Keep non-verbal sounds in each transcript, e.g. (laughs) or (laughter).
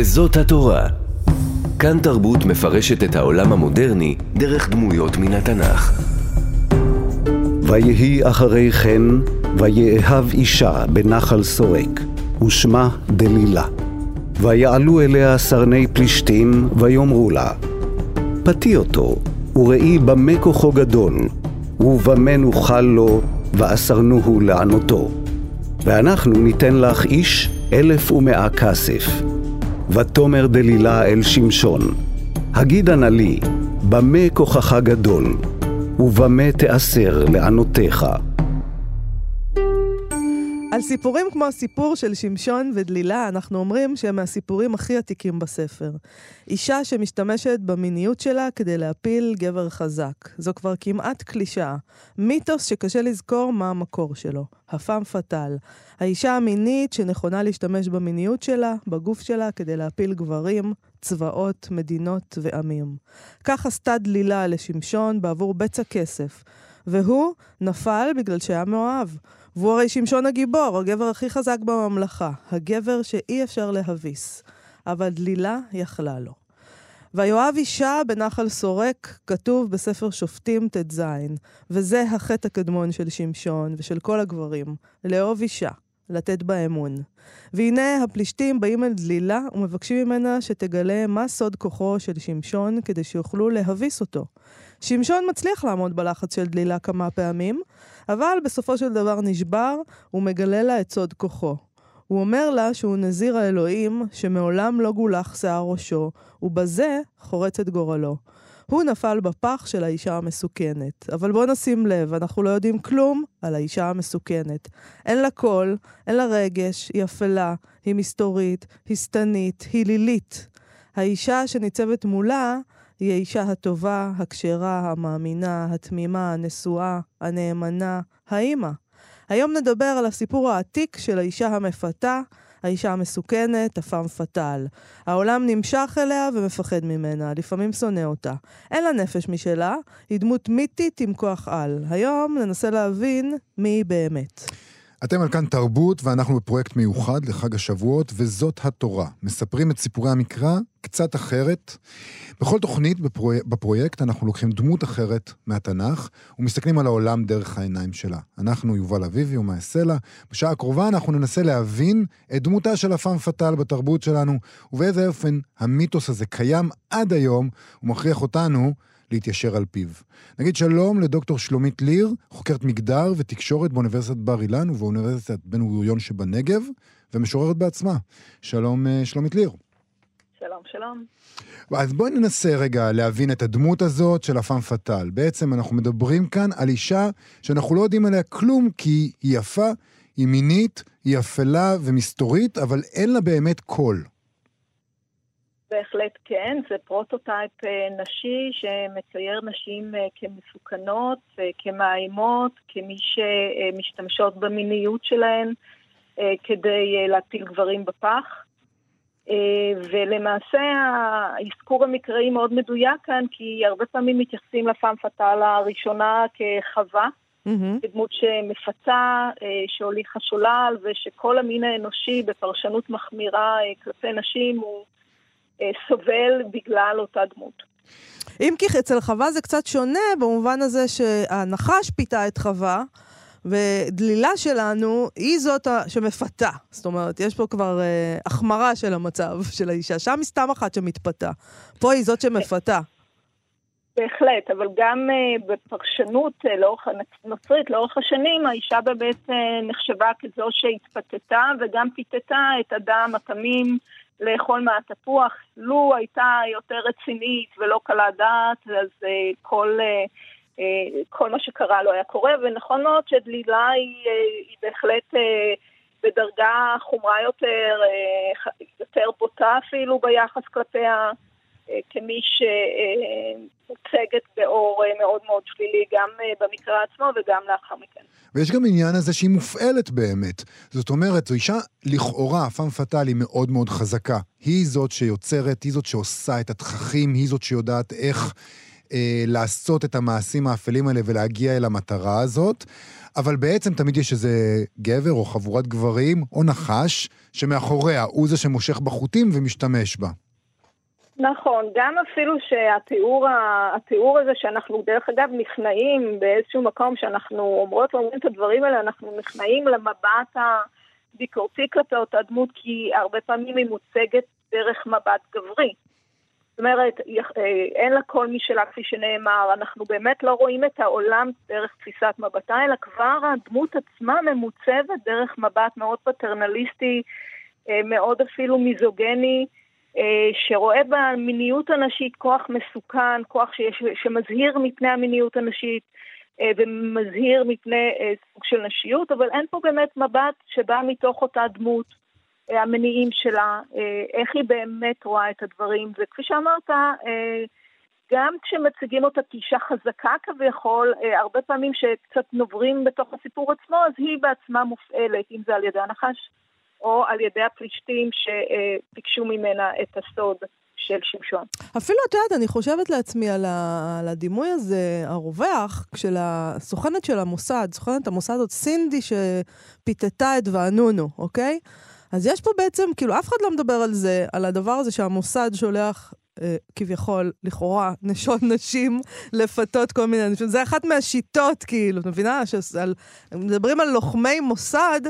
וזאת התורה. כאן תרבות מפרשת את העולם המודרני דרך דמויות מן התנ"ך. ויהי אחרי כן, ויאהב אישה בנחל סורק, ושמה דלילה. ויעלו אליה סרני פלישתים, ויאמרו לה, פתי אותו, וראי במה כוחו גדול, ובמה נוכל לו, ואסרנוהו לענותו. ואנחנו ניתן לך איש אלף ומאה כסף. ותאמר דלילה אל שמשון, הגידה נא לי, במה כוחך גדול, ובמה תאסר לענותיך. על סיפורים כמו הסיפור של שמשון ודלילה, אנחנו אומרים שהם מהסיפורים הכי עתיקים בספר. אישה שמשתמשת במיניות שלה כדי להפיל גבר חזק. זו כבר כמעט קלישאה. מיתוס שקשה לזכור מה המקור שלו. הפאם פאטאל. האישה המינית שנכונה להשתמש במיניות שלה, בגוף שלה, כדי להפיל גברים, צבאות, מדינות ועמים. כך עשתה דלילה לשמשון בעבור בצע כסף. והוא נפל בגלל שהיה מאוהב. והוא הרי שמשון הגיבור, הגבר הכי חזק בממלכה, הגבר שאי אפשר להביס. אבל דלילה יכלה לו. ויואב אישה בנחל סורק, כתוב בספר שופטים ט"ז, וזה החטא הקדמון של שמשון ושל כל הגברים, לאהוב אישה, לתת בה אמון. והנה הפלישתים באים אל דלילה ומבקשים ממנה שתגלה מה סוד כוחו של שמשון כדי שיוכלו להביס אותו. שמשון מצליח לעמוד בלחץ של דלילה כמה פעמים, אבל בסופו של דבר נשבר ומגלה לה את סוד כוחו. הוא אומר לה שהוא נזיר האלוהים, שמעולם לא גולח שיער ראשו, ובזה חורץ את גורלו. הוא נפל בפח של האישה המסוכנת. אבל בואו נשים לב, אנחנו לא יודעים כלום על האישה המסוכנת. אין לה קול, אין לה רגש, היא אפלה, היא מסתורית, היא שטנית, היא לילית. האישה שניצבת מולה היא האישה הטובה, הכשרה, המאמינה, התמימה, הנשואה, הנאמנה, האימא. היום נדבר על הסיפור העתיק של האישה המפתה, האישה המסוכנת, הפעם פטאל. העולם נמשך אליה ומפחד ממנה, לפעמים שונא אותה. אין לה נפש משלה, היא דמות מיתית עם כוח על. היום ננסה להבין מי היא באמת. אתם על כאן תרבות, ואנחנו בפרויקט מיוחד לחג השבועות, וזאת התורה. מספרים את סיפורי המקרא קצת אחרת. בכל תוכנית בפרו... בפרויקט אנחנו לוקחים דמות אחרת מהתנ"ך, ומסתכלים על העולם דרך העיניים שלה. אנחנו יובל אביבי ומאי סלע. בשעה הקרובה אנחנו ננסה להבין את דמותה של הפעם פאטאל בתרבות שלנו, ובאיזה אופן המיתוס הזה קיים עד היום, ומכריח אותנו להתיישר על פיו. נגיד שלום לדוקטור שלומית ליר, חוקרת מגדר ותקשורת באוניברסיטת בר אילן ובאוניברסיטת בן גוריון שבנגב, ומשוררת בעצמה. שלום אה, שלומית ליר. שלום, שלום. אז בואי ננסה רגע להבין את הדמות הזאת של הפאם פאטאל. בעצם אנחנו מדברים כאן על אישה שאנחנו לא יודעים עליה כלום, כי היא יפה, היא מינית, היא אפלה ומסתורית, אבל אין לה באמת קול. בהחלט כן, זה prototype אה, נשי שמצייר נשים אה, כמסוכנות, אה, כמאיימות, כמי שמשתמשות במיניות שלהן כדי להפיל גברים בפח. ולמעשה האזכור המקראי מאוד מדויק כאן, כי הרבה פעמים מתייחסים לפאם פאטל הראשונה כחווה, mm-hmm. כדמות שמפצה, שהוליכה שולל, ושכל המין האנושי בפרשנות מחמירה כלפי נשים הוא סובל בגלל אותה דמות. אם כי אצל חווה זה קצת שונה, במובן הזה שהנחש פיתה את חווה, ודלילה שלנו היא זאת שמפתה. זאת אומרת, יש פה כבר אה, החמרה של המצב של האישה. שם היא סתם אחת שמתפתה. פה היא זאת שמפתה. בהחלט, אבל גם uh, בפרשנות uh, לאורך, נוצרית לאורך השנים, האישה באמת uh, נחשבה כזו שהתפתתה וגם פיתתה את הדם התמים לאכול מהתפוח. לו הייתה יותר רצינית ולא קלה דעת, אז uh, כל, uh, uh, כל מה שקרה לא היה קורה, ונכון מאוד שדלילה היא, uh, היא בהחלט uh, בדרגה חומרה יותר, uh, יותר בוטה אפילו ביחס כלפיה. כמי שמוצגת באור מאוד מאוד שלילי גם במקרא עצמו וגם לאחר מכן. ויש גם עניין הזה שהיא מופעלת באמת. זאת אומרת, זו אישה לכאורה, פאם פאטאל היא מאוד מאוד חזקה. היא זאת שיוצרת, היא זאת שעושה את התככים, היא זאת שיודעת איך... אה, לעשות את המעשים האפלים האלה ולהגיע אל המטרה הזאת, אבל בעצם תמיד יש איזה גבר או חבורת גברים או נחש שמאחוריה הוא זה שמושך בחוטים ומשתמש בה. נכון, גם אפילו שהתיאור הזה שאנחנו דרך אגב נכנעים באיזשהו מקום שאנחנו אומרות ואומרים את הדברים האלה, אנחנו נכנעים למבט הביקורתי כלפי אותה דמות כי הרבה פעמים היא מוצגת דרך מבט גברי. זאת אומרת, אה, אין לה כל משלה כפי שנאמר, אנחנו באמת לא רואים את העולם דרך תפיסת מבטה, אלא כבר הדמות עצמה ממוצבת דרך מבט מאוד פטרנליסטי, אה, מאוד אפילו מיזוגני. אה, שרואה במיניות הנשית כוח מסוכן, כוח שיש, שמזהיר מפני המיניות הנשית אה, ומזהיר מפני אה, סוג של נשיות, אבל אין פה באמת מבט שבא מתוך אותה דמות, המניעים שלה, איך היא באמת רואה את הדברים, וכפי שאמרת, גם כשמציגים אותה כאישה חזקה כביכול, הרבה פעמים שקצת נוברים בתוך הסיפור עצמו, אז היא בעצמה מופעלת, אם זה על ידי הנחש או על ידי הפלישתים שביקשו ממנה את הסוד של שמשון. אפילו, את יודעת, אני חושבת לעצמי על, ה, על הדימוי הזה, הרווח, של הסוכנת של המוסד, סוכנת המוסד זאת סינדי שפיתתה את ואנונו, אוקיי? אז יש פה בעצם, כאילו, אף אחד לא מדבר על זה, על הדבר הזה שהמוסד שולח אה, כביכול, לכאורה, נשות נשים לפתות כל מיני אנשים. זה אחת מהשיטות, כאילו, את מבינה? שעל, מדברים על לוחמי מוסד,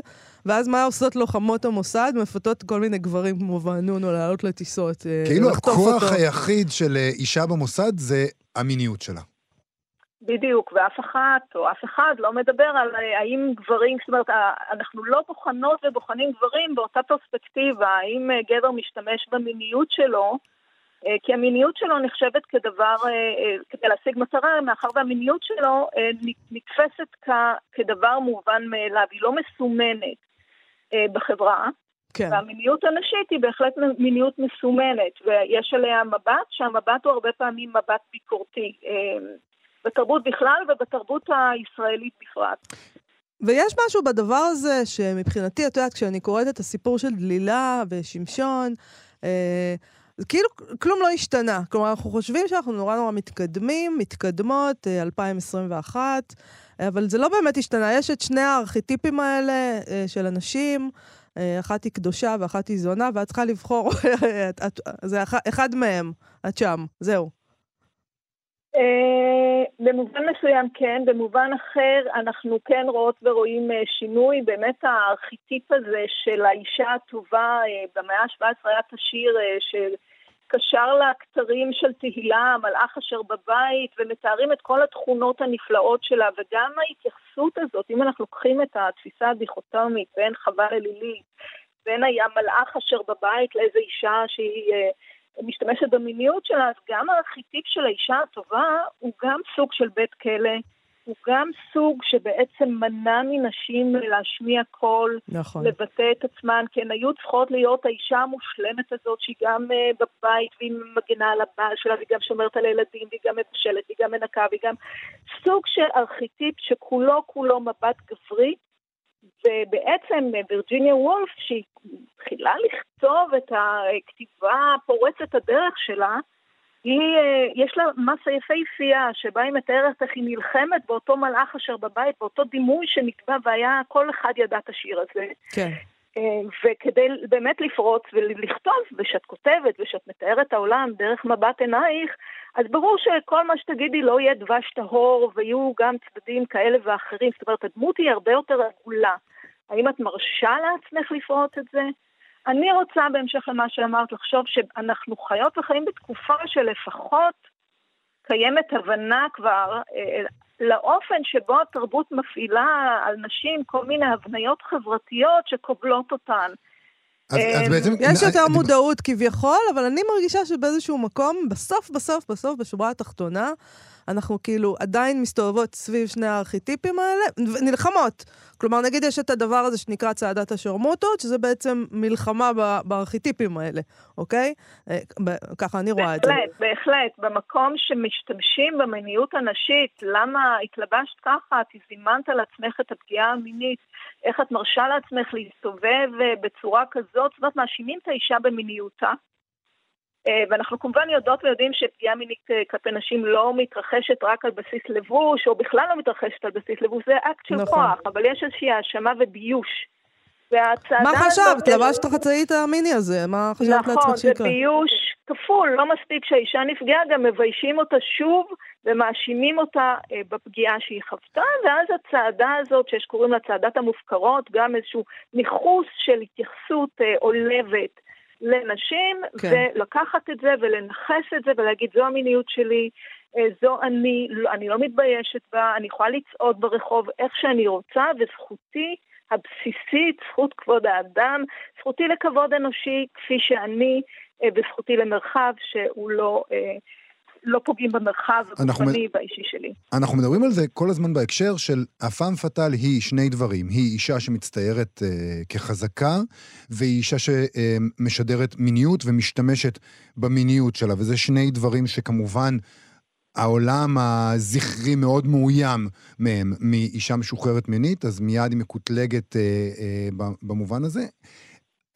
ואז מה עושות לוחמות המוסד? מפתות כל מיני גברים כמו וענון או לעלות לטיסות. אה, כאילו הכוח אותו. היחיד של אה, אישה במוסד זה המיניות שלה. בדיוק, ואף אחת או אף אחד לא מדבר על אה, האם גברים, זאת אומרת, אנחנו לא בוחנות ובוחנים גברים באותה פרספקטיבה, האם גבר משתמש במיניות שלו, כי המיניות שלו נחשבת כדבר, כדי להשיג מטרה, מאחר והמיניות שלו נתפסת כדבר מובן מאליו, היא לא מסומנת. אה, בחברה. כן. והמיניות הנשית היא בהחלט מיניות מסומנת, ויש עליה מבט, שהמבט הוא הרבה פעמים מבט ביקורתי. אה, בתרבות בכלל ובתרבות הישראלית בפרט. ויש משהו בדבר הזה שמבחינתי, את יודעת, כשאני קוראת את הסיפור של דלילה ושמשון, אה, כאילו כלום לא השתנה. כלומר, אנחנו חושבים שאנחנו נורא נורא מתקדמים, מתקדמות, אה, 2021, אבל זה לא באמת השתנה. יש את שני הארכיטיפים האלה אה, של אנשים, אה, אחת היא קדושה ואחת היא זונה, ואת צריכה לבחור, (laughs) זה אחד, מהם, את שם, זהו. Uh, במובן מסוים כן, במובן אחר אנחנו כן רואות ורואים שינוי, באמת הארכיטיפ הזה של האישה הטובה במאה ה-17 היה את השיר של קשר לכתרים של תהילה, המלאך אשר בבית, ומתארים את כל התכונות הנפלאות שלה, וגם ההתייחסות הזאת, אם אנחנו לוקחים את התפיסה הדיכוטומית בין חווה ללילית, בין היה מלאך אשר בבית לאיזו אישה שהיא אה, משתמשת במיניות שלה, אז גם הארכיטיפ של האישה הטובה הוא גם סוג של בית כלא. הוא גם סוג שבעצם מנע מנשים להשמיע קול, נכון. לבטא את עצמן, כי הן היו צריכות להיות האישה המושלמת הזאת, שהיא גם uh, בבית והיא מגנה על הבעל שלה, והיא גם שומרת על הילדים, והיא גם מבשלת, והיא גם מנקה, והיא גם סוג של ארכיטיפ שכולו כולו מבט גברי. ובעצם וירג'יניה וולף, שהיא התחילה לכתוב את הכתיבה פורצת הדרך שלה, היא, אה, יש לה מסה יפהפייה, שבה היא מתארת איך היא נלחמת באותו מלאך אשר בבית, באותו דימוי שנקבע, והיה, כל אחד ידע את השיר הזה. כן. אה, וכדי באמת לפרוץ ולכתוב, ושאת כותבת ושאת מתארת את העולם דרך מבט עינייך, אז ברור שכל מה שתגידי לא יהיה דבש טהור, ויהיו גם צדדים כאלה ואחרים. זאת אומרת, הדמות היא הרבה יותר עגולה. האם את מרשה לעצמך לפרוץ את זה? אני רוצה, בהמשך למה שאמרת, לחשוב שאנחנו חיות וחיים בתקופה שלפחות קיימת הבנה כבר אה, לאופן שבו התרבות מפעילה על נשים כל מיני הבניות חברתיות שקובלות אותן. אז, אז אה, בעצם... יש יותר אני... מודעות כביכול, אבל אני מרגישה שבאיזשהו מקום, בסוף, בסוף, בסוף, בשורה התחתונה, אנחנו כאילו עדיין מסתובבות סביב שני הארכיטיפים האלה, נלחמות. כלומר, נגיד יש את הדבר הזה שנקרא צעדת השרמוטות, שזה בעצם מלחמה בארכיטיפים האלה, אוקיי? אה, ככה אני רואה את זה. בהחלט, בהחלט. במקום שמשתמשים במיניות הנשית, למה התלבשת ככה? את זימנת על עצמך את הפגיעה המינית. איך את מרשה לעצמך להסתובב אה, בצורה כזאת? זאת אומרת, מאשימים את האישה במיניותה. אה, ואנחנו כמובן יודעות ויודעים שפגיעה מינית אה, כלפי נשים לא מתרחשת רק על בסיס לבוש, או בכלל לא מתרחשת על בסיס לבוש, זה אקט של נכון. כוח, אבל יש איזושהי האשמה וביוש. מה חשבת? לבשת חצאית המיני הזה, מה חשבת נכון, לעצמך שיקרה? נכון, זה ביוש כפול, לא מספיק שהאישה נפגעה, גם מביישים אותה שוב ומאשימים אותה אה, בפגיעה שהיא חוותה, ואז הצעדה הזאת, שיש קוראים לה צעדת המופקרות, גם איזשהו ניכוס של התייחסות אה, עולבת לנשים, כן. ולקחת את זה ולנכס את זה ולהגיד, זו המיניות שלי, אה, זו אני, לא, אני לא מתביישת בה, אני יכולה לצעוד ברחוב איך שאני רוצה, וזכותי הבסיסית, זכות כבוד האדם, זכותי לכבוד אנושי כפי שאני, וזכותי למרחב שהוא לא... לא פוגעים במרחב הגופני והאישי שלי. אנחנו מדברים על זה כל הזמן בהקשר של הפאם פאטל היא שני דברים. היא אישה שמצטיירת אה, כחזקה, והיא אישה שמשדרת מיניות ומשתמשת במיניות שלה, וזה שני דברים שכמובן העולם הזכרי מאוד מאוים מהם, מאישה משוחררת מינית, אז מיד היא מקוטלגת אה, אה, במובן הזה.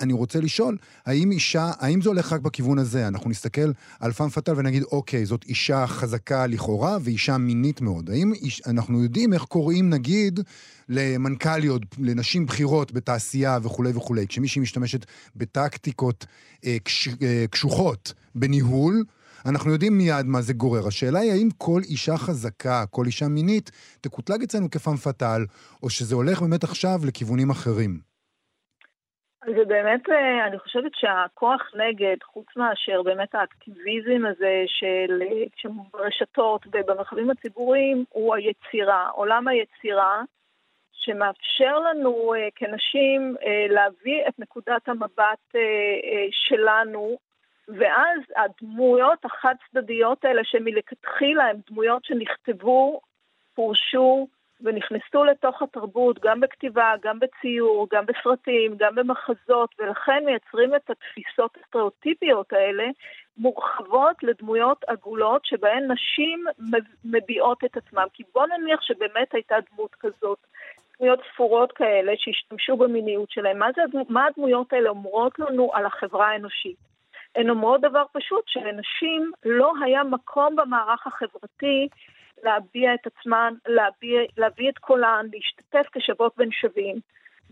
אני רוצה לשאול, האם אישה, האם זה הולך רק בכיוון הזה? אנחנו נסתכל על פאם פאטל ונגיד, אוקיי, זאת אישה חזקה לכאורה ואישה מינית מאוד. האם איש, אנחנו יודעים איך קוראים, נגיד, למנכ"ליות, לנשים בכירות בתעשייה וכולי וכולי, כשמישהי משתמשת בטקטיקות אה, קש, אה, קשוחות בניהול, אנחנו יודעים מיד מה זה גורר. השאלה היא האם כל אישה חזקה, כל אישה מינית, תקוטלג אצלנו כפאם פאטל, או שזה הולך באמת עכשיו לכיוונים אחרים. זה באמת, אה, אני חושבת שהכוח נגד, חוץ מאשר באמת האקטיביזם הזה של ברשתות ובמרחבים הציבוריים, הוא היצירה, עולם היצירה, שמאפשר לנו אה, כנשים אה, להביא את נקודת המבט שלנו, ואז הדמויות החד צדדיות האלה שמלכתחילה הן דמויות שנכתבו, פורשו, ונכנסו לתוך התרבות גם בכתיבה, גם בציור, גם בסרטים, גם במחזות, ולכן מייצרים את התפיסות הסטריאוטיפיות האלה מורחבות לדמויות עגולות שבהן נשים מביעות את עצמן. כי בוא נניח שבאמת הייתה דמות כזאת, דמויות ספורות כאלה שהשתמשו במיניות שלהם. מה, זה, מה הדמויות האלה אומרות לנו על החברה האנושית? הן אומרות דבר פשוט, שלנשים לא היה מקום במערך החברתי להביע את עצמן, להביע, להביא את קולן, להשתתף כשוות בין שווים.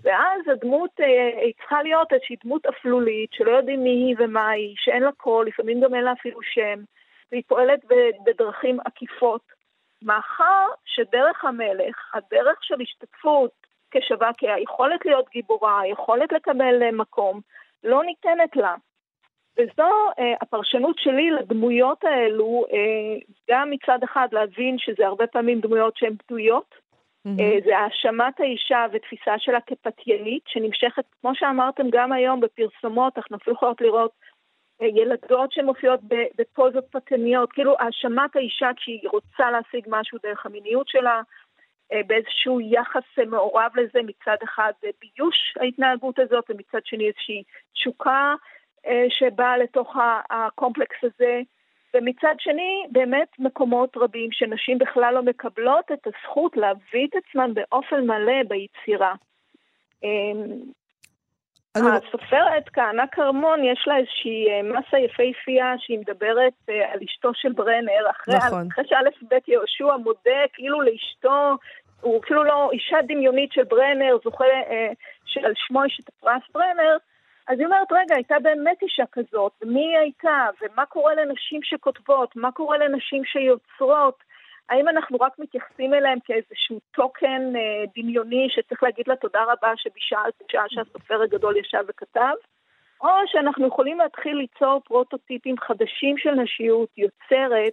ואז הדמות אה, צריכה להיות איזושהי דמות אפלולית, שלא יודעים מי היא ומה היא, שאין לה קול, לפעמים גם אין לה אפילו שם, והיא פועלת בדרכים עקיפות. מאחר שדרך המלך, הדרך של השתתפות כשווה, כי היכולת להיות גיבורה, היכולת לקבל אה, מקום, לא ניתנת לה. וזו אה, הפרשנות שלי לדמויות האלו, אה, גם מצד אחד להבין שזה הרבה פעמים דמויות שהן בדויות, mm-hmm. אה, זה האשמת האישה ותפיסה שלה כפתיינית, שנמשכת, כמו שאמרתם, גם היום בפרסומות, אנחנו אפילו יכולות לראות אה, ילדות שמופיעות בפוזות פתייניות, כאילו האשמת האישה כשהיא רוצה להשיג משהו דרך המיניות שלה, אה, באיזשהו יחס מעורב לזה, מצד אחד ביוש ההתנהגות הזאת, ומצד שני איזושהי תשוקה. אה, שבאה לתוך הקומפלקס הזה, ומצד שני, באמת מקומות רבים שנשים בכלל לא מקבלות את הזכות להביא את עצמן באופן מלא ביצירה. אמ, אני... הסופרת כהנא כרמון, יש לה איזושהי אה, מסה יפהפייה שהיא מדברת אה, על אשתו של ברנר, אחרי, נכון. אחרי שא' ב' יהושע מודה כאילו לאשתו, הוא אפילו לא אישה דמיונית של ברנר, זוכה שעל שמו יש את הפרס ברנר, אז היא אומרת, רגע, הייתה באמת אישה כזאת, ומי היא הייתה, ומה קורה לנשים שכותבות, מה קורה לנשים שיוצרות, האם אנחנו רק מתייחסים אליהם כאיזשהו טוקן אה, דמיוני שצריך להגיד לה תודה רבה שבשעה שהסופר הגדול ישב וכתב, או שאנחנו יכולים להתחיל ליצור פרוטוטיפים חדשים של נשיות יוצרת,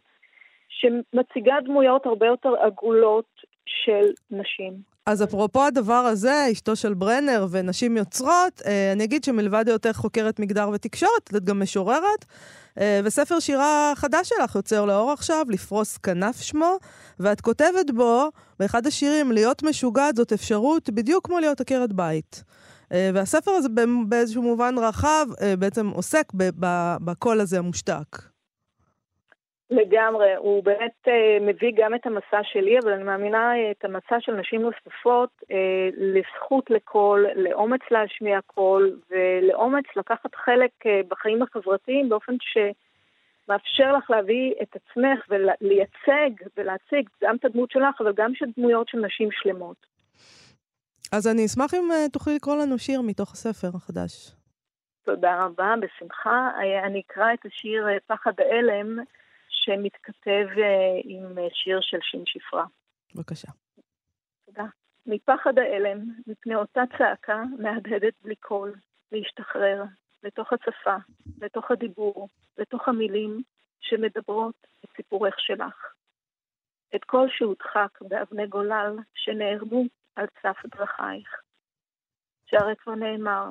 שמציגה דמויות הרבה יותר עגולות של נשים. אז אפרופו הדבר הזה, אשתו של ברנר ונשים יוצרות, אה, אני אגיד שמלבד היותך חוקרת מגדר ותקשורת, את גם משוררת, אה, וספר שירה חדש שלך יוצר לאור עכשיו, לפרוס כנף שמו, ואת כותבת בו, באחד השירים, להיות משוגעת זאת אפשרות בדיוק כמו להיות עקרת בית. אה, והספר הזה באיזשהו מובן רחב בעצם עוסק בקול הזה המושתק. לגמרי, הוא באמת אה, מביא גם את המסע שלי, אבל אני מאמינה אה, את המסע של נשים נוספות אה, לזכות לקול, לאומץ להשמיע קול ולאומץ לקחת חלק בחיים החברתיים באופן ש... מאפשר לך להביא את עצמך ולייצג ולהציג גם את הדמות שלך, אבל גם של דמויות של נשים שלמות. אז אני אשמח אם תוכלי לקרוא לנו שיר מתוך הספר החדש. תודה רבה, בשמחה. אני אקרא את השיר פחד ההלם, שמתכתב עם שיר של שין שפרה. בבקשה. תודה. מפחד ההלם, מפני אותה צעקה מהדהדת בלי קול, להשתחרר, לתוך השפה, לתוך הדיבור, לתוך המילים שמדברות את סיפורך שלך. את כל שהודחק באבני גולל שנערמו על צף דרכייך. שהרי כבר נאמר,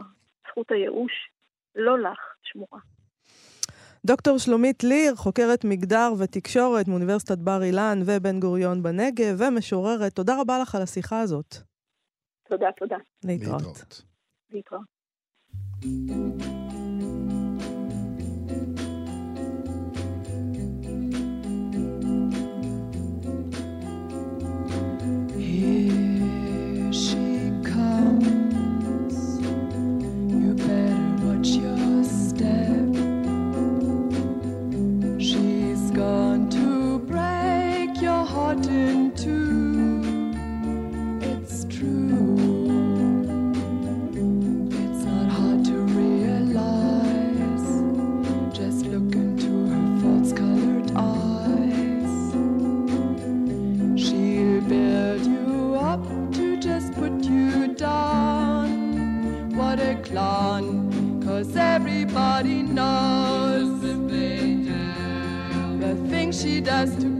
זכות הייאוש לא לך שמורה. דוקטור שלומית ליר, חוקרת מגדר ותקשורת מאוניברסיטת בר אילן ובן גוריון בנגב, ומשוררת, תודה רבה לך על השיחה הזאת. תודה, תודה. להתראות. להתראות. just to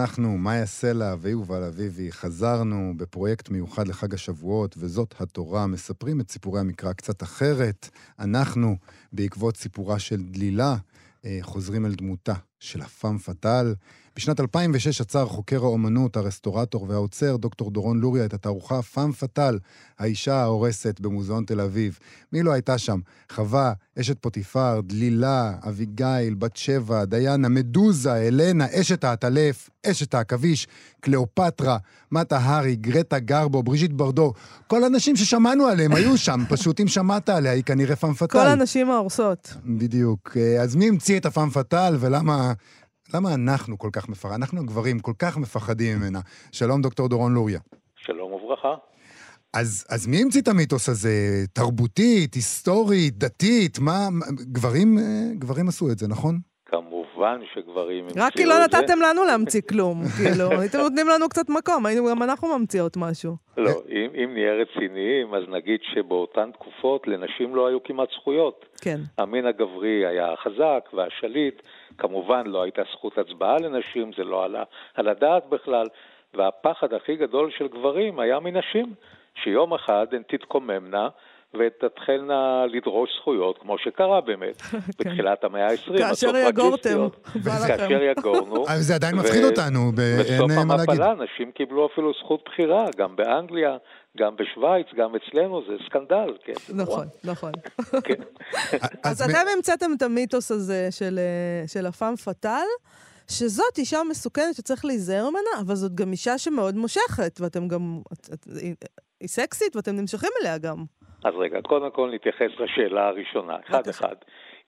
אנחנו, מאיה סלע ויובל אביבי, חזרנו בפרויקט מיוחד לחג השבועות, וזאת התורה, מספרים את סיפורי המקרא קצת אחרת. אנחנו, בעקבות סיפורה של דלילה, אה, חוזרים אל דמותה של הפאם פאטל. בשנת 2006 עצר חוקר האומנות, הרסטורטור והעוצר, דוקטור דורון לוריה, את התערוכה פאם פאטל, האישה ההורסת במוזיאון תל אביב. מי לא הייתה שם? חווה, אשת פוטיפר, דלילה, אביגיל, בת שבע, דיאנה, מדוזה, אלנה, אשת העטלף, אשת העכביש, קליאופטרה, מטה הארי, גרטה גרבו, בריז'יט ברדו. כל הנשים ששמענו עליהם היו שם, פשוט אם שמעת עליה, היא כנראה פאם פאטל. כל הנשים ההורסות. בדיוק. אז מי המציא את הפאם פאטל ולמה... למה אנחנו כל כך מפחדים, אנחנו הגברים כל כך מפחדים ממנה? שלום, דוקטור דורון לוריה. שלום וברכה. אז, אז מי המציא את המיתוס הזה? תרבותית, היסטורית, דתית? מה, גברים, אה, גברים עשו את זה, נכון? כמובן שגברים המציאו את זה. רק כי לא נתתם לנו להמציא כלום, (laughs) כאילו, הייתם נותנים לנו קצת מקום, היינו גם אנחנו ממציאות משהו. לא, אם, אם נהיה רציניים, אז נגיד שבאותן תקופות לנשים לא היו כמעט זכויות. כן. המין הגברי היה החזק והשליט, כמובן לא הייתה זכות הצבעה לנשים, זה לא עלה על הדעת בכלל, והפחד הכי גדול של גברים היה מנשים, שיום אחד הן תתקוממנה ותתחלנה לדרוש זכויות, כמו שקרה באמת, (laughs) כן. בתחילת המאה ה-20. כאשר יגורתם, (laughs) בא לכם. כאשר יגורנו. (laughs) אבל זה עדיין מפחיד אותנו, בסוף אין מה להגיד. המפלה נשים קיבלו אפילו זכות בחירה, גם באנגליה, גם בשוויץ, גם אצלנו, זה סקנדל, כן. נכון, נכון. (laughs) כן. (laughs) אז אתם המצאתם את המיתוס הזה של, אה, של הפאם פאטאל, שזאת אישה מסוכנת שצריך להיזהר ממנה, אבל זאת גם אישה שמאוד מושכת, ואתם גם... את, את, היא, היא סקסית ואתם נמשכים אליה גם. אז רגע, קודם כל נתייחס לשאלה הראשונה, אחד בבקשה. אחד.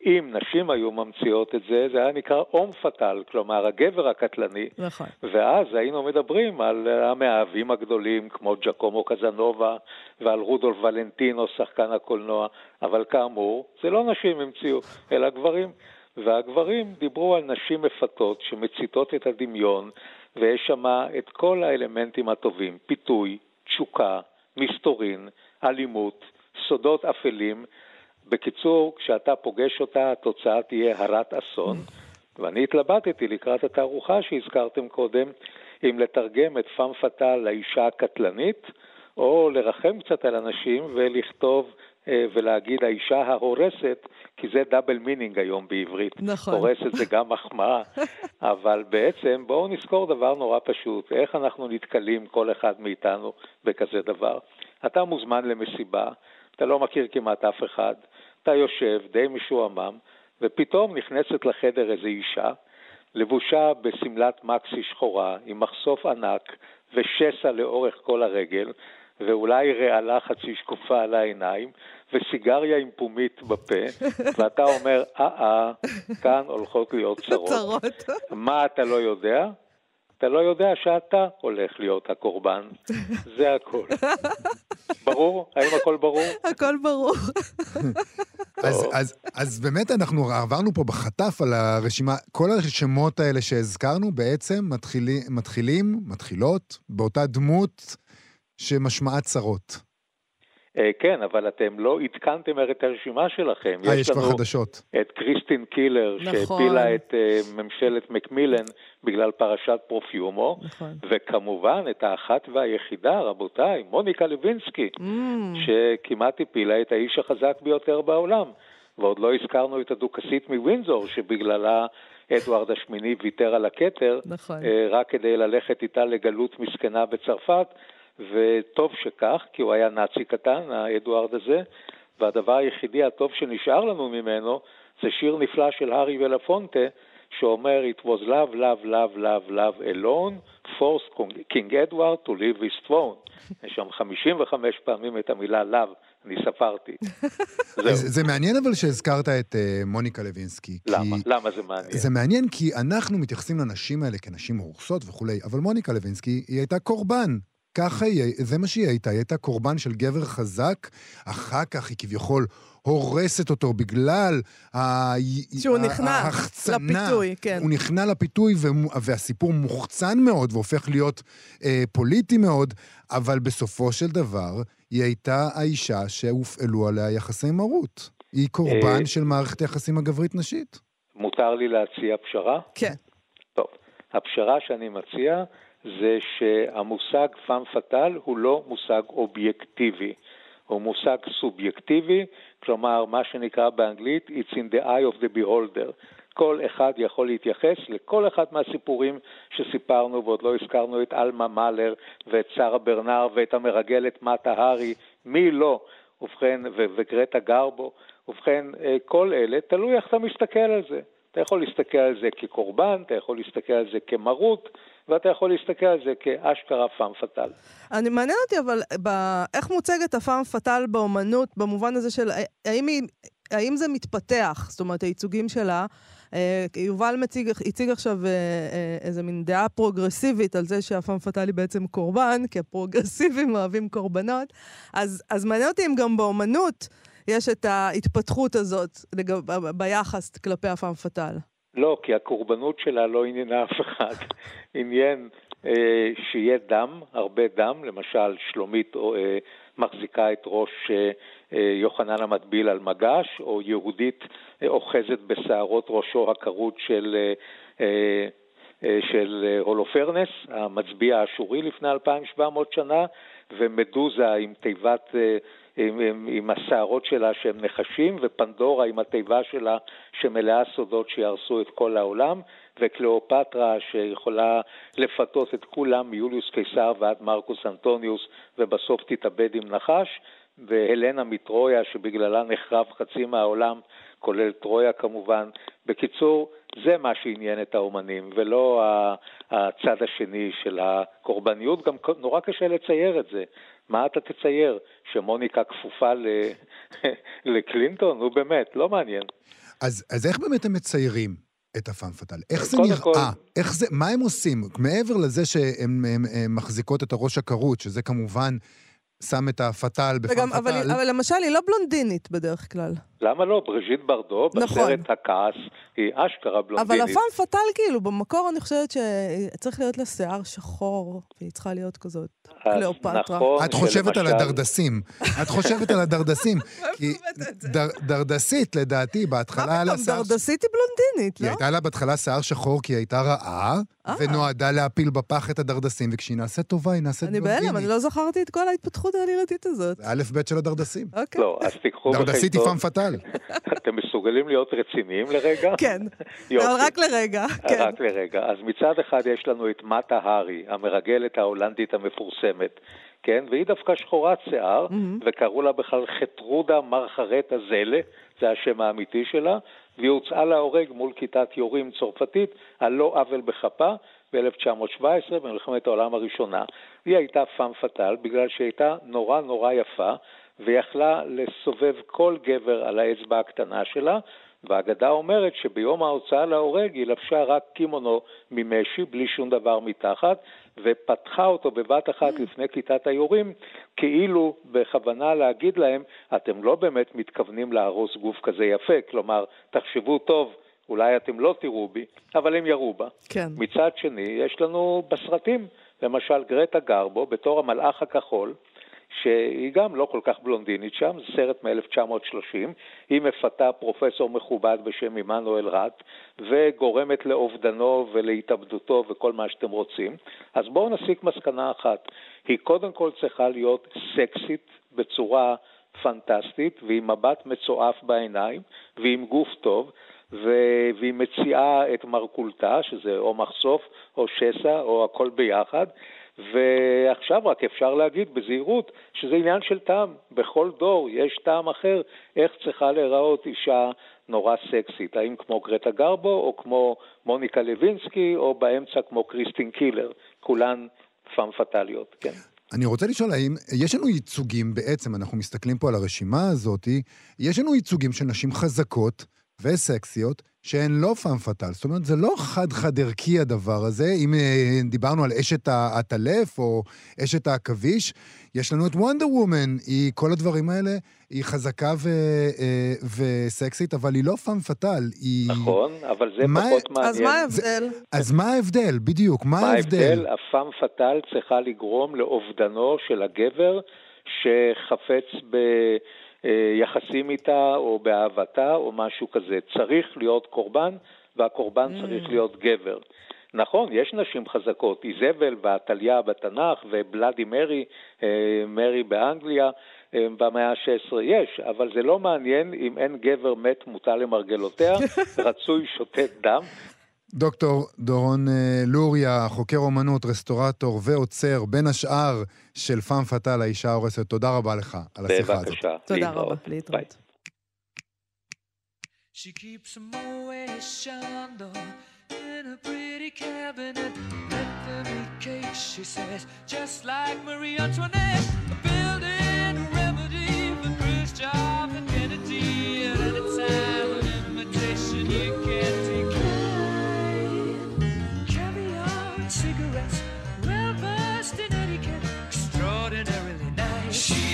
אם נשים היו ממציאות את זה, זה היה נקרא אום פטל, כלומר הגבר הקטלני, נכון. ואז היינו מדברים על המאהבים הגדולים כמו ג'קומו קזנובה ועל רודולף ולנטינו, שחקן הקולנוע, אבל כאמור, זה לא נשים המציאו, אלא גברים. והגברים דיברו על נשים מפתות שמציתות את הדמיון, ויש שם את כל האלמנטים הטובים, פיתוי, תשוקה, מסתורין, אלימות, סודות אפלים. בקיצור, כשאתה פוגש אותה, התוצאה תהיה הרת אסון. ואני התלבטתי לקראת התערוכה שהזכרתם קודם, אם לתרגם את פאם פאטל לאישה הקטלנית, או לרחם קצת על אנשים ולכתוב אה, ולהגיד האישה ההורסת, כי זה double meaning היום בעברית. נכון. הורסת זה גם מחמאה, (laughs) אבל בעצם בואו נזכור דבר נורא פשוט, איך אנחנו נתקלים, כל אחד מאיתנו, בכזה דבר. אתה מוזמן למסיבה, אתה לא מכיר כמעט אף אחד, אתה יושב די משועמם, ופתאום נכנסת לחדר איזו אישה, לבושה בשמלת מקסי שחורה, עם מחשוף ענק ושסע לאורך כל הרגל, ואולי רעלה חצי שקופה על העיניים, וסיגריה עם פומית בפה, (laughs) ואתה אומר, אה-אה, כאן הולכות להיות צרות. צרות. מה אתה לא יודע? אתה לא יודע שאתה הולך להיות הקורבן. (laughs) זה הכל. ברור? האם הכל ברור? הכל ברור. אז, אז, אז באמת אנחנו עברנו פה בחטף על הרשימה, כל השמות האלה שהזכרנו בעצם מתחילים, מתחילים, מתחילות, באותה דמות שמשמעה צרות. אה, כן, אבל אתם לא עדכנתם את הרשימה שלכם. אה, יש כבר חדשות. את קריסטין קילר, נכון. שהפילה את אה, ממשלת מקמילן בגלל פרשת פרופיומו, נכון. וכמובן את האחת והיחידה, רבותיי, מוניקה לוינסקי, Mm, שכמעט הפילה את האיש החזק ביותר בעולם. ועוד לא הזכרנו את הדוכסית מווינזור, שבגללה אדוארד השמיני ויתר על הכתר, נכון. אה, רק כדי ללכת איתה לגלות מסכנה בצרפת, וטוב שכך, כי הוא היה נאצי קטן, האדוארד הזה, והדבר היחידי הטוב שנשאר לנו ממנו זה שיר נפלא של הארי ולפונטה, שאומר It was love, love, love, love, love alone, forced King Edward to leave his throne. (laughs) יש שם 55 פעמים את המילה love, אני ספרתי. (laughs) זהו. זה מעניין אבל שהזכרת את uh, מוניקה לוינסקי. כי... למה? למה זה מעניין? זה מעניין כי אנחנו מתייחסים לנשים האלה כנשים הורסות וכולי, אבל מוניקה לוינסקי, היא הייתה קורבן. ככה היא, זה מה שהיא הייתה, היא הייתה קורבן של גבר חזק, אחר כך היא כביכול הורסת אותו בגלל ה... שהוא ה- נכנע ההחצנה. לפיתוי, כן. הוא נכנע לפיתוי והסיפור מוחצן מאוד והופך להיות אה, פוליטי מאוד, אבל בסופו של דבר היא הייתה האישה שהופעלו עליה יחסי מרות. היא קורבן אה, של מערכת היחסים הגברית-נשית. מותר לי להציע פשרה? כן. טוב, הפשרה שאני מציע זה שהמושג פאם פאטל הוא לא מושג אובייקטיבי, הוא מושג סובייקטיבי, כלומר מה שנקרא באנגלית It's in the eye of the beholder. כל אחד יכול להתייחס לכל אחד מהסיפורים שסיפרנו, ועוד לא הזכרנו את עלמה מאלר ואת שרה ברנר ואת המרגלת מטה הארי, מי לא? ובכן, ו- וגרטה גרבו, ובכן, אה, כל אלה, תלוי איך אתה מסתכל על זה. אתה יכול להסתכל על זה כקורבן, אתה יכול להסתכל על זה כמרות, ואתה יכול להסתכל על זה כאשכרה פאם פאטל. אני מעניין אותי, אבל ב... איך מוצגת הפאם פאטל באומנות, במובן הזה של האם, היא... האם זה מתפתח? זאת אומרת, הייצוגים שלה. אה, יובל מציג, הציג עכשיו אה, אה, איזה מין דעה פרוגרסיבית על זה שהפאם פאטל היא בעצם קורבן, כי הפרוגרסיבים (laughs) אוהבים קורבנות. אז, אז מעניין אותי אם גם באומנות יש את ההתפתחות הזאת לגב, ביחס כלפי הפאם פאטל. לא, כי הקורבנות שלה לא עניינה אף אחד. עניין אה, שיהיה דם, הרבה דם, למשל שלומית אה, מחזיקה את ראש אה, אה, יוחנן המטביל על מגש, או יהודית אה, אוחזת בשערות ראשו הכרות של... אה, אה, אה, של אה, הולופרנס, המצביא האשורי לפני 2,700 שנה, ומדוזה עם תיבת, אה, עם, עם, עם השערות שלה שהם נחשים, ופנדורה עם התיבה שלה שמלאה סודות שיהרסו את כל העולם, וקליאופטרה שיכולה לפתות את כולם מיוליוס קיסר ועד מרקוס אנטוניוס, ובסוף תתאבד עם נחש, והלנה מטרויה שבגללה נחרב חצי מהעולם, כולל טרויה כמובן. בקיצור, זה מה שעניין את האומנים, ולא הצד השני של הקורבניות. גם נורא קשה לצייר את זה. מה אתה תצייר? שמוניקה כפופה ל... (laughs) לקלינטון? נו באמת, לא מעניין. אז, אז איך באמת הם מציירים את הפאם פאטל? איך זה נראה? כל... איך זה, מה הם עושים? מעבר לזה שהן מחזיקות את הראש הכרות, שזה כמובן שם את הפאטל בפאם פאטל. אבל, אבל למשל, היא לא בלונדינית בדרך כלל. למה לא? בריז'יט ברדו, נכון. בסרט הכעס, היא אשכרה בלונדינית. אבל הפאם פאטל, כאילו, במקור אני חושבת שצריך להיות לה שיער שחור, והיא צריכה להיות כזאת קליאופטרה. נכון, את חושבת על הדרדסים. את חושבת על הדרדסים. (laughs) כי דרדסית, לדעתי, בהתחלה היה לה שיער... מה פתאום, דרדסית היא בלונדינית, לא? היא הייתה לה בהתחלה שיער שחור כי היא הייתה רעה, אה. ונועדה להפיל בפח את הדרדסים, וכשהיא נעשית טובה, היא נעשית בלונדינית. אני בהלם, אני לא זכרתי את כל ההתפתחות העלילתית הזאת. זה א' ב' של הדרדסים. אוקיי. לא, אז תיקחו בחשבון. דרדסית היא פאם פאטל. (laughs) אתם מסוגלים להיות רציניים לרגע? (laughs) כן, אבל רק לרגע. כן. רק לרגע. אז מצד אחד יש לנו את מטה הארי, המרגלת ההולנדית המפורסמת. כן, והיא דווקא שחורת שיער, mm-hmm. וקראו לה בכלל חטרודה מרחרטה זלה, זה השם האמיתי שלה, והיא הוצאה להורג מול כיתת יורים צרפתית על לא עוול בכפה ב-1917, במלחמת העולם הראשונה. היא הייתה פאם פאטל בגלל שהיא הייתה נורא נורא יפה, ויכלה לסובב כל גבר על האצבע הקטנה שלה, והאגדה אומרת שביום ההוצאה להורג היא לבשה רק קימונו ממשי, בלי שום דבר מתחת, ופתחה אותו בבת אחת לפני כיתת היורים, כאילו בכוונה להגיד להם, אתם לא באמת מתכוונים להרוס גוף כזה יפה, כלומר, תחשבו טוב, אולי אתם לא תראו בי, אבל הם ירו בה. כן. מצד שני, יש לנו בסרטים, למשל גרטה גרבו, בתור המלאך הכחול, שהיא גם לא כל כך בלונדינית שם, זה סרט מ-1930, היא מפתה פרופסור מכובד בשם עמנואל רט, וגורמת לאובדנו ולהתאבדותו וכל מה שאתם רוצים. אז בואו נסיק מסקנה אחת, היא קודם כל צריכה להיות סקסית בצורה פנטסטית, ועם מבט מצועף בעיניים, ועם גוף טוב, והיא מציעה את מרכולתה, שזה או מחשוף או שסע או הכל ביחד, ועכשיו רק אפשר להגיד בזהירות שזה עניין של טעם. בכל דור יש טעם אחר. איך צריכה להיראות אישה נורא סקסית, האם כמו גרטה גרבו או כמו מוניקה לוינסקי או באמצע כמו קריסטין קילר, כולן פאם פטאליות, כן. אני רוצה לשאול האם יש לנו ייצוגים? בעצם, אנחנו מסתכלים פה על הרשימה הזאת, יש לנו ייצוגים של נשים חזקות וסקסיות שהן לא פאם פאטל. זאת אומרת, זה לא חד-חד ערכי הדבר הזה. אם אה, דיברנו על אשת העטלף או אשת העכביש, יש לנו את וונדר וומן. היא, כל הדברים האלה, היא חזקה ו, אה, וסקסית, אבל היא לא פאם פאטל. היא... נכון, אבל זה מה... פחות מעניין. אז מה ההבדל? אז מה ההבדל, בדיוק, מה ההבדל? מה ההבדל? הפאם פאטל צריכה לגרום לאובדנו של הגבר שחפץ ב... אה, יחסים איתה או באהבתה או משהו כזה. צריך להיות קורבן, והקורבן mm. צריך להיות גבר. נכון, יש נשים חזקות, איזבל ועתליה בתנ"ך ובלאדי מרי, אה, מרי באנגליה אה, במאה ה-16 יש, אבל זה לא מעניין אם אין גבר מת מוטל למרגלותיה, (laughs) רצוי שותת דם, דוקטור דורון אה, לוריה, חוקר אומנות, רסטורטור ועוצר, בין השאר של פאם פאטל, האישה ההורסת, תודה רבה לך על השיחה הזאת. בבקשה, תודה רבה, להתראות. She keeps a Moet Chandon in a pretty cabinet. Let them eat cake, she says, just like Marie Antoinette. Building a remedy for Khrushchev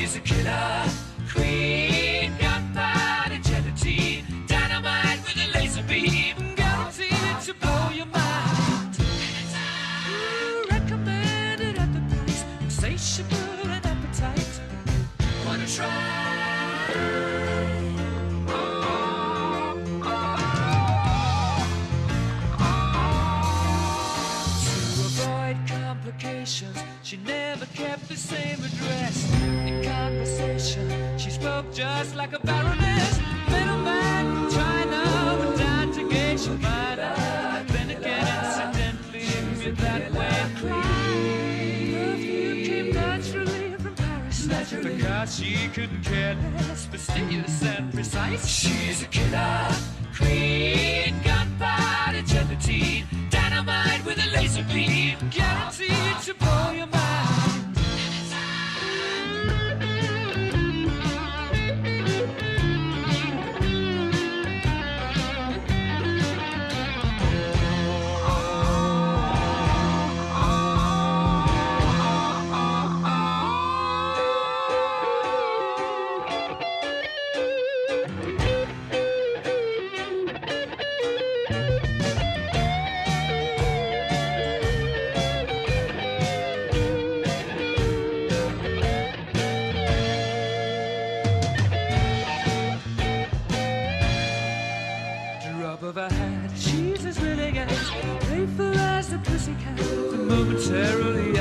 She's a killer queen, gunpowder gelatine, dynamite with a laser beam, to blow your mind. Recommended at the insatiable appetite. Wanna try? She never kept the same just like a baroness. Middleman China went down to Geisha Minor. Then again, incidentally, you're that way. Perfume came naturally from Paris. Because she couldn't care less, fastidious and precise. She's a killer queen, gunpowder gelatine, dynamite with a laser beam, guaranteed to blow your mind.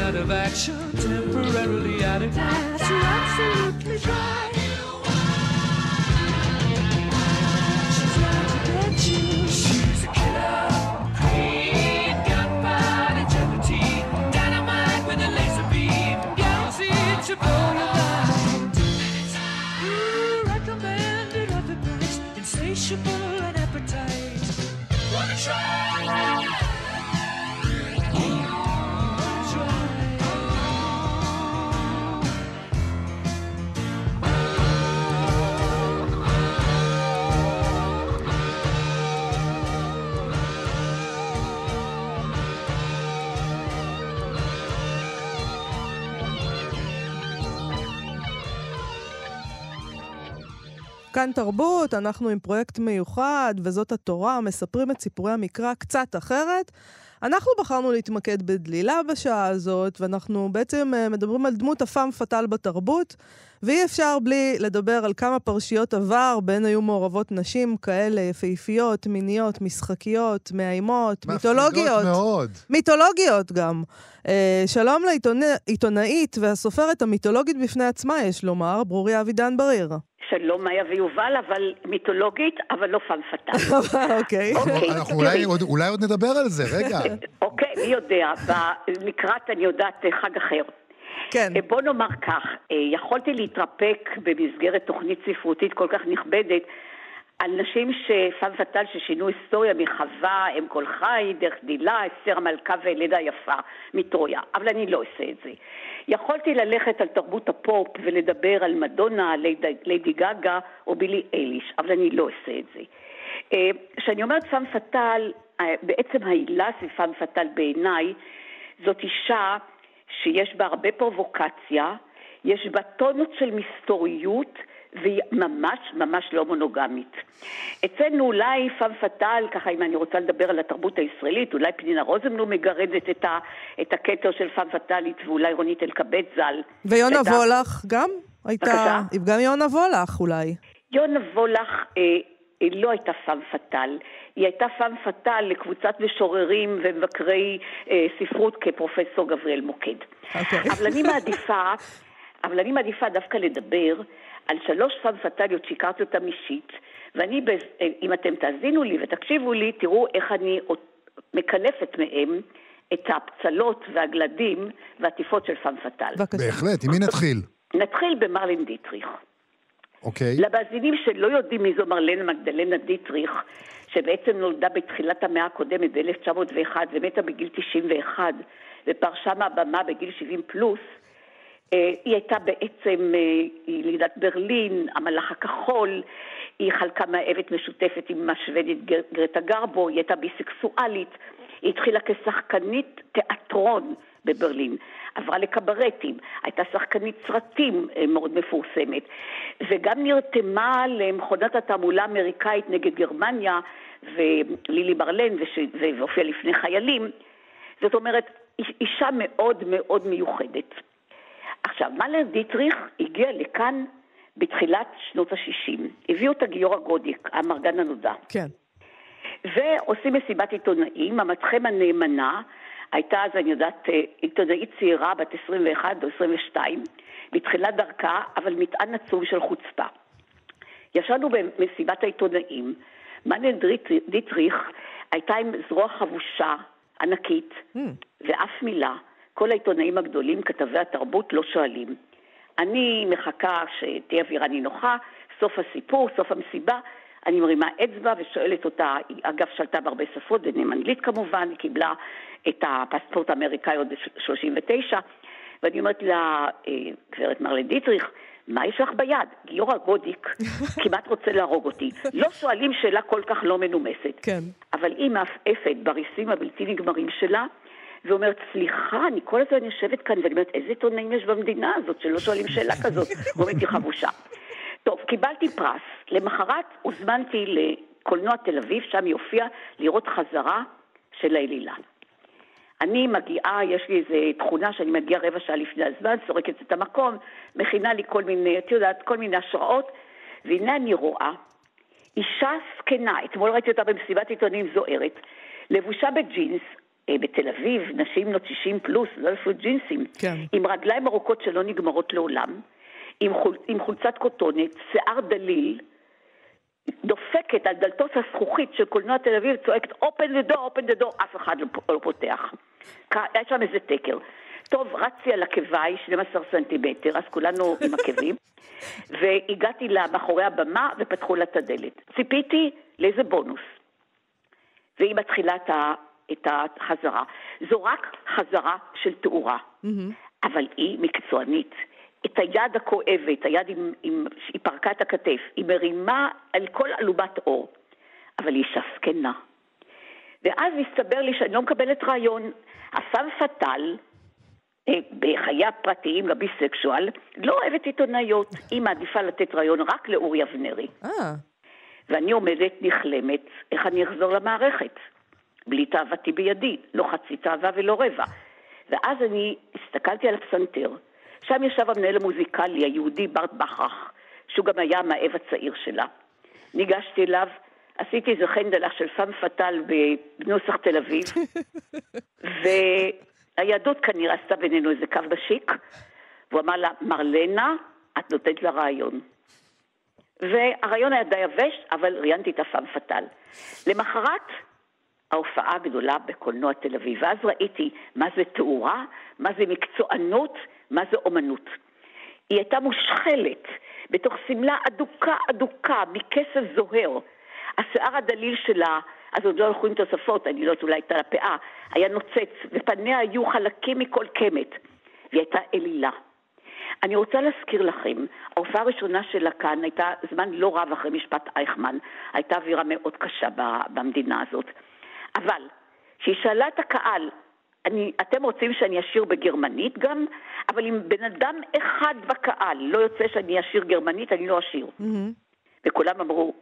Out of action, temporarily out of gas. You're absolutely dry. כאן תרבות, אנחנו עם פרויקט מיוחד, וזאת התורה, מספרים את סיפורי המקרא קצת אחרת. אנחנו בחרנו להתמקד בדלילה בשעה הזאת, ואנחנו בעצם אה, מדברים על דמות הפעם פטל בתרבות, ואי אפשר בלי לדבר על כמה פרשיות עבר, בהן היו מעורבות נשים כאלה יפהפיות, מיניות, משחקיות, מאיימות, מיתולוגיות. מפחידות מאוד. מיתולוגיות גם. אה, שלום לעיתונאית והסופרת המיתולוגית בפני עצמה, יש לומר, ברוריה אבידן בריר. שלום, מאיה ויובל, אבל מיתולוגית, אבל לא פן פטל. (laughs) אוקיי. אוקיי, אנחנו אולי. עוד- אולי עוד נדבר על זה, רגע. (laughs) אוקיי, מי יודע, לקראת, אני יודעת, אה, חג אחר. כן. אה, בוא נאמר כך, אה, יכולתי להתרפק במסגרת תוכנית ספרותית כל כך נכבדת על נשים שפן פטל ששינו היסטוריה מחווה, אם כל חי, דרך דילה, אסתר המלכה ולדה יפה מטרויה, אבל אני לא אעשה את זה. יכולתי ללכת על תרבות הפופ ולדבר על מדונה, ליידי, ליידי גגה או בילי אליש, אבל אני לא אעשה את זה. אה, כשאני אומרת פם פטל, אה, בעצם העילה סביב פם פטל בעיניי זאת אישה שיש בה הרבה פרובוקציה, יש בה טונות של מסתוריות והיא ממש ממש לא מונוגמית. אצלנו אולי פם פטל, ככה אם אני רוצה לדבר על התרבות הישראלית, אולי פנינה רוזנבלום מגרדת את, ה, את הכתר של פם פטלית ואולי רונית אלקבץ ז"ל. ויונה את ה- וולך גם? הייתה... בבקשה? גם יונה וולך אולי. יונה וולך אה, אה, לא הייתה פם פטל, היא הייתה פם פטל לקבוצת משוררים ומבקרי אה, ספרות כפרופסור גבריאל מוקד. אוקיי. אבל אני מעדיפה, אבל אני מעדיפה דווקא לדבר על שלוש פם פטליות שהכרתי אותן אישית, ואני, אם אתם תאזינו לי ותקשיבו לי, תראו איך אני מקלפת מהם את הפצלות והגלדים והטיפות של פטל. בבקשה. בהחלט, עם מי נתחיל? נתחיל במרלין דיטריך. אוקיי. למאזינים שלא יודעים מי זו מרלנה מגדלנה דיטריך, שבעצם נולדה בתחילת המאה הקודמת ב-1901 ומתה בגיל 91 ופרשה מהבמה בגיל 70 פלוס, היא הייתה בעצם אה, ילידת ברלין, המלאך הכחול, היא חלקה מאהבת משותפת עם השוודית גר- גרטה גרבו, היא הייתה ביסקסואלית, היא התחילה כשחקנית תיאטרון בברלין, עברה לקברטים, הייתה שחקנית סרטים אה, מאוד מפורסמת, וגם נרתמה למכונת התעמולה האמריקאית נגד גרמניה, ולילי ברלן, והופיעה לפני חיילים. זאת אומרת, איש- אישה מאוד מאוד מיוחדת. עכשיו, מלר דיטריך הגיע לכאן בתחילת שנות ה-60. הביאו אותה גיורא גודיק, המרגן הנודע. כן. ועושים מסיבת עיתונאים, אמצכם הנאמנה, הייתה אז, אני יודעת, אה, עיתונאית צעירה, בת 21 או 22, בתחילת דרכה, אבל מטען עצום של חוצפה. ישבנו במסיבת העיתונאים, מנל דיטריך הייתה עם זרוע חבושה ענקית, Hmm. ואף מילה. כל העיתונאים הגדולים, כתבי התרבות, לא שואלים. אני מחכה שתהיה אווירה נינוחה, סוף הסיפור, סוף המסיבה, אני מרימה אצבע ושואלת אותה, היא אגב שלטה בהרבה שפות, ביניהם אנגלית כמובן, היא קיבלה את הפספורט האמריקאי עוד ב-39, ואני אומרת לה, "אה, גברת מרלן דיטריך, מה יש לך ביד? גיורא גודיק (laughs) כמעט רוצה להרוג אותי. לא שואלים שאלה כל כך לא מנומסת. כן. אבל היא מעפעפת בריסים הבלתי נגמרים שלה, ואומרת, סליחה, אני כל הזמן יושבת כאן, ואני אומרת, איזה עיתונאים יש במדינה הזאת שלא שואלים שאלה כזאת? (laughs) ואומרת, היא חבושה. טוב, קיבלתי פרס. למחרת הוזמנתי לקולנוע תל אביב, שם היא הופיעה לראות חזרה של האלילה. אני מגיעה, יש לי איזו תכונה שאני מגיעה רבע שעה לפני הזמן, סורקת את המקום, מכינה לי כל מיני, את יודעת, כל מיני השראות, והנה אני רואה אישה זקנה, אתמול ראיתי אותה במסיבת עיתונים זוהרת, לבושה בג'ינס, אה, בתל אביב, נשים בנות 60 פלוס, לא לפי ג'ינסים, כן. עם רגליים ארוכות שלא נגמרות לעולם, עם, חול, עם חולצת כותונת, שיער דליל, דופקת על דלתות הזכוכית של קולנוע תל אביב, צועקת open the door, open the door, אף אחד לא, לא פותח. היה שם איזה תקר. טוב, רצתי על עקביי, 12 סנטימטר, אז כולנו עם עקבים, (laughs) והגעתי למאחורי הבמה ופתחו לה את הדלת. ציפיתי לאיזה בונוס. והיא מתחילה את, ה, את החזרה. זו רק חזרה של תאורה, אבל היא מקצוענית. את היד הכואבת, היד עם, עם, היא פרקה את הכתף, היא מרימה על כל אלומת אור, אבל היא זקנה. ואז הסתבר לי שאני לא מקבלת רעיון. הפאם פאטל, אה, בחיי הפרטיים, לביסקשואל, לא אוהבת עיתונאיות. היא מעדיפה לתת רעיון רק לאורי אבנרי. אה, ואני עומדת נכלמת, איך אני אחזור למערכת? בלי תאוותי בידי, לא חצי תאווה ולא רבע. ואז אני הסתכלתי על הפסנתר, שם ישב המנהל המוזיקלי היהודי ברט בכרך, שהוא גם היה המאהב הצעיר שלה. ניגשתי אליו, עשיתי איזה חנדלה של פאם פאטל בנוסח תל אביב, (laughs) והיהדות כנראה עשתה בינינו איזה קו בשיק, והוא אמר לה, מרלנה, את נותנת לה רעיון. והרעיון היה די יבש, אבל ראיינתי את הפאם פאטל. למחרת, ההופעה הגדולה בקולנוע תל אביב, ואז ראיתי מה זה תאורה, מה זה מקצוענות, מה זה אומנות. היא הייתה מושחלת בתוך שמלה אדוקה אדוקה מכסף זוהר. השיער הדליל שלה, אז עוד לא הלכו עם תוספות, אני לא יודעת, אולי הייתה לה פאה, היה נוצץ, ופניה היו חלקים מכל קמת, והיא הייתה אלילה. אני רוצה להזכיר לכם, ההופעה הראשונה שלה כאן הייתה זמן לא רב אחרי משפט אייכמן, הייתה אווירה מאוד קשה במדינה הזאת. אבל, כשהיא שאלה את הקהל, אני, אתם רוצים שאני אשיר בגרמנית גם? אבל אם בן אדם אחד בקהל לא יוצא שאני אשיר גרמנית, אני לא אשיר. וכולם אמרו,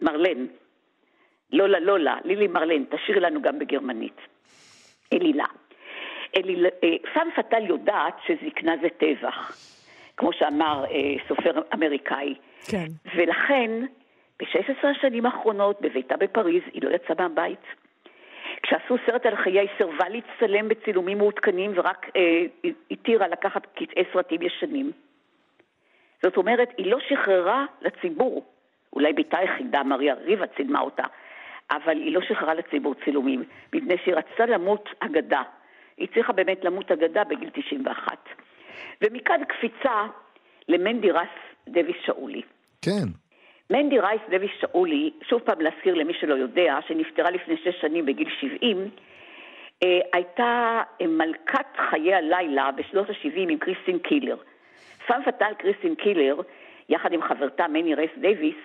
מרלן, לולה לולה, לילי מרלן, תשאירי לנו גם בגרמנית. אלילה. אלילה אה, פאם פאטל יודעת שזקנה זה טבח, כמו שאמר אה, סופר אמריקאי. כן. ולכן, ב-16 השנים האחרונות, בביתה בפריז, היא לא יצאה מהבית. כשעשו סרט על חיי, סירבה להצטלם בצילומים מעודכנים ורק אה, התירה לקחת קטעי סרטים ישנים. זאת אומרת, היא לא שחררה לציבור, אולי בתה היחידה, מריה ריבה, צילמה אותה, אבל היא לא שחררה לציבור צילומים, מפני שהיא רצתה למות אגדה. היא צריכה באמת למות אגדה בגיל 91. ומכאן קפיצה למנדי רס דבי שאולי. כן. מנדי רייס דבי שאולי, שוב פעם להזכיר למי שלא יודע, שנפטרה לפני שש שנים בגיל 70, אה, הייתה אה, מלכת חיי הלילה בשנות ה-70 עם קריסטין קילר. פאם פאטל קריסטין קילר, יחד עם חברתה מנדי רייס דייוויס,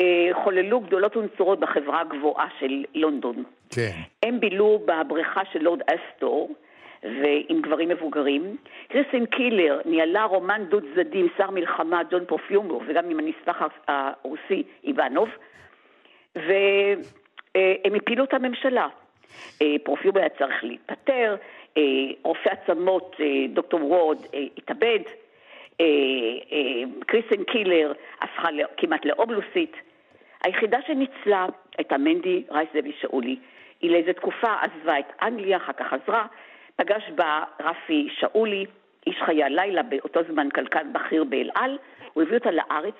אה, חוללו גדולות ונצורות בחברה הגבוהה של לונדון. כן. הם בילו בבריכה של לורד אסטור, ועם גברים מבוגרים. קריסטין קילר ניהלה רומן דו צדדי עם שר מלחמה ג'ון פרופיומו, וגם עם הנספח הרוסי איוונוב, והם הפילו את הממשלה. אה, פרופיומו היה צריך להתפטר, אה, רופא עצמות, אה, דוקטור וורד, התאבד, קריסטין קילר הפכה כמעט להומלסית. היחידה שניצלה הייתה מנדי רייס דייוויס שאולי. היא לאיזו תקופה עזבה את אנגליה, אחר כך חזרה, פגש בה רפי שאולי, איש חיי הלילה, באותו זמן כלכלן בכיר באל על, הוא הביא אותה לארץ,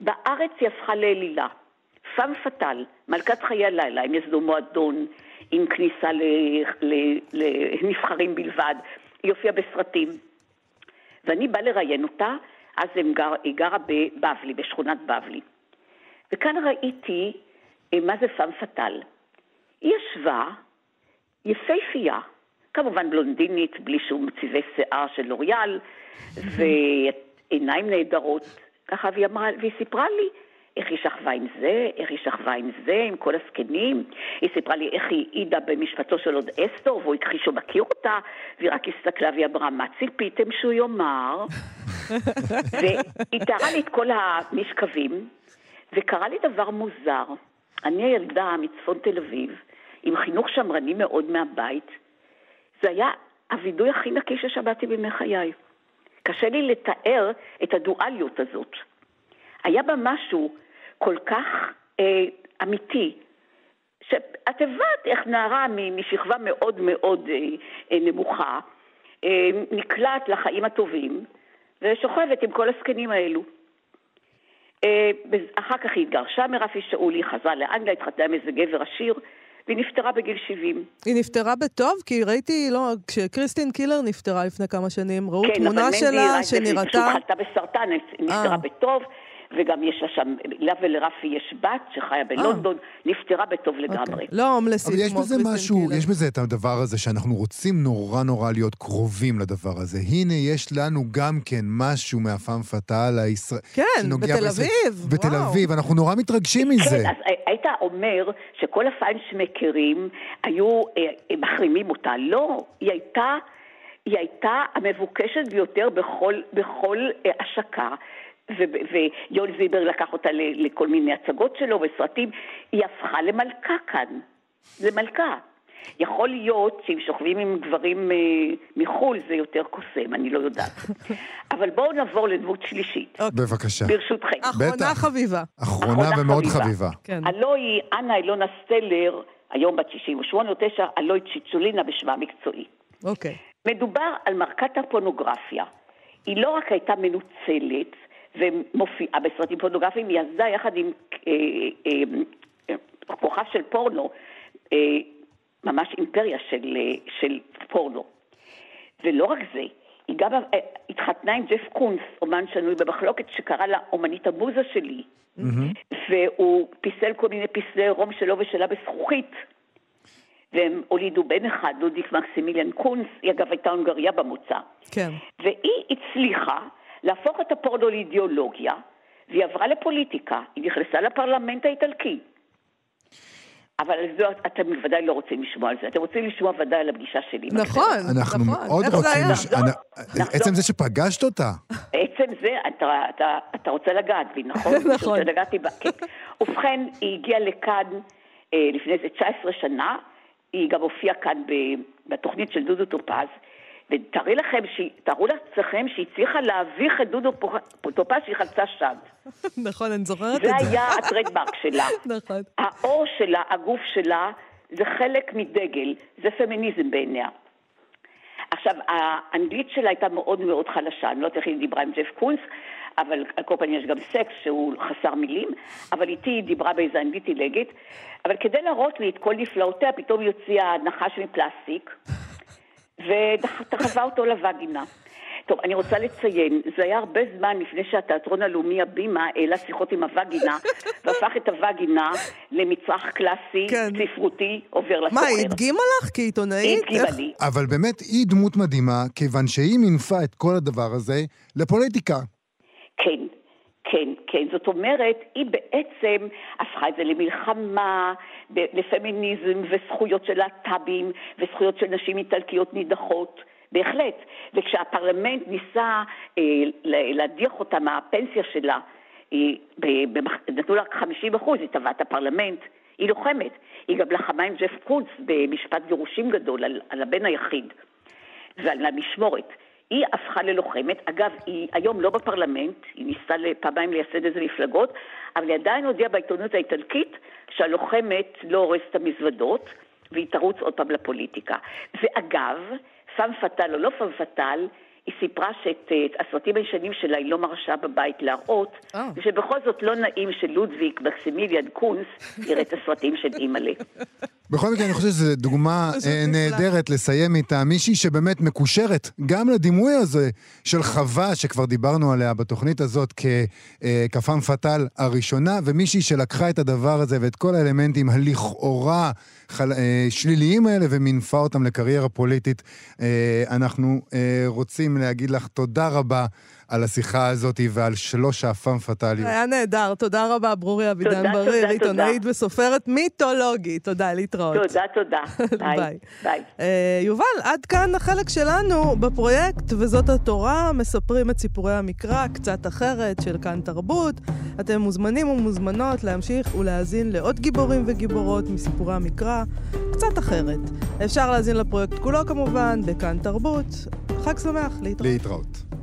בארץ היא הפכה לאלילה. פאם פאטל, מלכת חיי הלילה, עם איזה מועדון, עם כניסה לנבחרים בלבד, היא הופיעה בסרטים. ואני באה לראיין אותה, אז הם גר, היא גרה בבבלי, בשכונת בבלי. וכאן ראיתי אה, מה זה פאם פאטל. היא ישבה, יפייפייה, כמובן בלונדינית, בלי שום צבעי שיער של לוריאל, ועיניים נהדרות. ככה, והיא אמרה, והיא סיפרה לי איך היא שכבה עם זה, איך היא שכבה עם זה, עם כל הזקנים. היא סיפרה לי איך היא העידה במשפטו של עוד אסתור, והוא הכחיש שהוא מכיר אותה, והיא רק הסתכלה והיא אמרה, מה ציפיתם שהוא יאמר? (laughs) והיא תיארה לי את כל המשכבים, וקרה לי דבר מוזר. אני הילדה מצפון תל אביב, עם חינוך שמרני מאוד מהבית. זה היה הווידוי הכי נקי ששמעתי בימי חיי. קשה לי לתאר את הדואליות הזאת. היה בה משהו כל כך אה, אמיתי, שאת הבנת איך נערה משכבה מאוד מאוד אה, אה, נמוכה אה, נקלעת לחיים הטובים ושוכבת עם כל הזקנים האלו. אה, אחר כך היא התגרשה מרפי שאולי, חזרה לאנגליה, התחתנה עם איזה גבר עשיר, והיא נפטרה בגיל 70. היא נפטרה בטוב? כי ראיתי, לא, כשקריסטין קילר נפטרה לפני כמה שנים, ראו כן, תמונה אבל מנדי שלה רייטל, שנראתה... פשוט חלתה בסרטן, נפטרה אה. בטוב, וגם יש לה שם, לה ולרפי יש בת שחיה בלונדון, נפטרה בטוב לגמרי. אוקיי. לא הומלסית אבל יש בזה משהו. יש בזה את הדבר הזה שאנחנו רוצים נורא נורא להיות קרובים לדבר הזה. הנה, יש לנו גם כן משהו מהפעם פאטל הישראל... כן, בתל אביב, בתל. אביב, אנחנו נורא מתרגשים מזה. כן, אז היית אומר שכל הפיינשמקרים היו אה, אה, מחרימים אותה. לא, היא הייתה, היא הייתה המבוקשת ביותר בכל, בכל אה, השקה. ויואל זיבר לקח אותה ל- לכל מיני הצגות שלו וסרטים, היא הפכה למלכה כאן, למלכה. יכול להיות שאם שוכבים עם גברים אה, מחו"ל זה יותר קוסם, אני לא יודעת. (laughs) אבל בואו נעבור לדמות שלישית, בבקשה. ברשותכם. אחרונה בטח. חביבה. אחרונה אחרונה ומאוד חביבה. כן. הלוא היא אנה אילונה סטלר, היום בת 68 או 9, הלוא היא צ'יצ'ולינה בשמה המקצועי. אוקיי. מדובר על מרקת הפורנוגרפיה. היא לא רק הייתה מנוצלת ומופיעה בסרטים פורנוגרפיים, היא עזדה יחד עם אה, אה, אה, כוכב של פורנו, אה, ממש אימפריה של, אה, של פורנו. ולא רק זה, היא גם אה, התחתנה עם ג'ף קונס, אומן שנוי במחלוקת, שקרא לה אומנית המוזה שלי, והוא פיסל כל מיני פסלי רום שלו ושלה בזכוכית. והם הולידו בן אחד, לודיק מקסימיליאן קונס, היא אגב הייתה הונגריה במוצא. כן. והיא הצליחה להפוך את הפורנו לאידיאולוגיה, והיא עברה לפוליטיקה, היא נכנסה לפרלמנט האיטלקי. אבל על זה אתם בוודאי לא רוצים לשמוע על זה, אתם רוצים לשמוע ודאי על הפגישה שלי. עם נכון, אנחנו נכון. מאוד רוצים... היה? לש- אנ- נחזור. עצם זה שפגשת אותה. עצם זה, אתה, אתה, אתה רוצה לגעת בי, נכון? (laughs) נכון. כן. ובכן, היא הגיעה לכאן אה, לפני איזה 19 שנה, היא גם הופיעה כאן ב- בתוכנית של דודו טופז, ותארי לכם, תארו לעצמכם שהיא הצליחה להביך את דודו פו- טופז שהיא חלצה שד. נכון, אני זוכרת זה את זה. היה הטרדמרק שלה. (laughs) נכון. האור שלה, הגוף שלה, זה חלק מדגל, זה פמיניזם בעיניה. עכשיו, האנגלית שלה הייתה מאוד מאוד חלשה, אני לא יודעת איך היא דיברה עם ג'ף קונס, אבל על כל פנים יש גם סקס שהוא חסר מילים, אבל איתי היא דיברה באיזה אנגלית עילגת, אבל כדי להראות לי את כל נפלאותיה, פתאום היא הוציאה נחש מפלסטיק, ודחפה אותו לווגינה. טוב, אני רוצה לציין, זה היה הרבה זמן לפני שהתיאטרון הלאומי הבימה העלה שיחות עם הווגינה, (laughs) והפך את הווגינה למצרך קלאסי, כן. ספרותי, עובר לסוחר. מה, היא הדגימה לך כעיתונאית? היא הדגימה לי. אבל באמת, היא דמות מדהימה, כיוון שהיא מינפה את כל הדבר הזה לפוליטיקה. כן, כן, כן. זאת אומרת, היא בעצם הפכה את זה למלחמה, לפמיניזם וזכויות של להט"בים וזכויות של נשים איטלקיות נידחות. בהחלט. וכשהפרלמנט ניסה אה, להדיח אותה מהפנסיה שלה, היא, במח- נתנו לה 50 אחוז, היא תבעה את הפרלמנט, היא לוחמת. היא גם לחמה עם ג'ף קונס במשפט גירושים גדול על, על הבן היחיד. ועל המשמורת. היא הפכה ללוחמת, אגב, היא היום לא בפרלמנט, היא ניסתה פעמיים לייסד איזה מפלגות, אבל היא עדיין הודיעה בעיתונות האיטלקית שהלוחמת לא אורזת את המזוודות, והיא תרוץ עוד פעם לפוליטיקה. ואגב, פאם פאטל או לא פאם פאטל, היא סיפרה שאת אה, את הסרטים הישנים שלה היא לא מרשה בבית להראות, oh. ושבכל זאת לא נעים שלודוויק מקסימיליאן קונס יראה את הסרטים של אימא'לה. (laughs) בכל מקרה, אני חושב שזו דוגמה אה, נהדרת לסיים איתה, מישהי שבאמת מקושרת גם לדימוי הזה של חווה, שכבר דיברנו עליה בתוכנית הזאת ככפם אה, פאטל הראשונה, ומישהי שלקחה את הדבר הזה ואת כל האלמנטים הלכאורה חל... אה, שליליים האלה ומינפה אותם לקריירה פוליטית. אנחנו רוצים להגיד לך תודה רבה. על השיחה הזאת ועל שלוש האפם פטאליות. היה נהדר, תודה רבה, ברורי אבידן בריר, עיתונאית וסופרת מיתולוגית. תודה, להתראות. תודה, תודה. (laughs) ביי. ביי. אה, יובל, עד כאן החלק שלנו בפרויקט, וזאת התורה, מספרים את סיפורי המקרא, קצת אחרת, של כאן תרבות. אתם מוזמנים ומוזמנות להמשיך ולהאזין לעוד גיבורים וגיבורות מסיפורי המקרא, קצת אחרת. אפשר להאזין לפרויקט כולו כמובן, בכאן תרבות. חג שמח, להתראות. להתראות.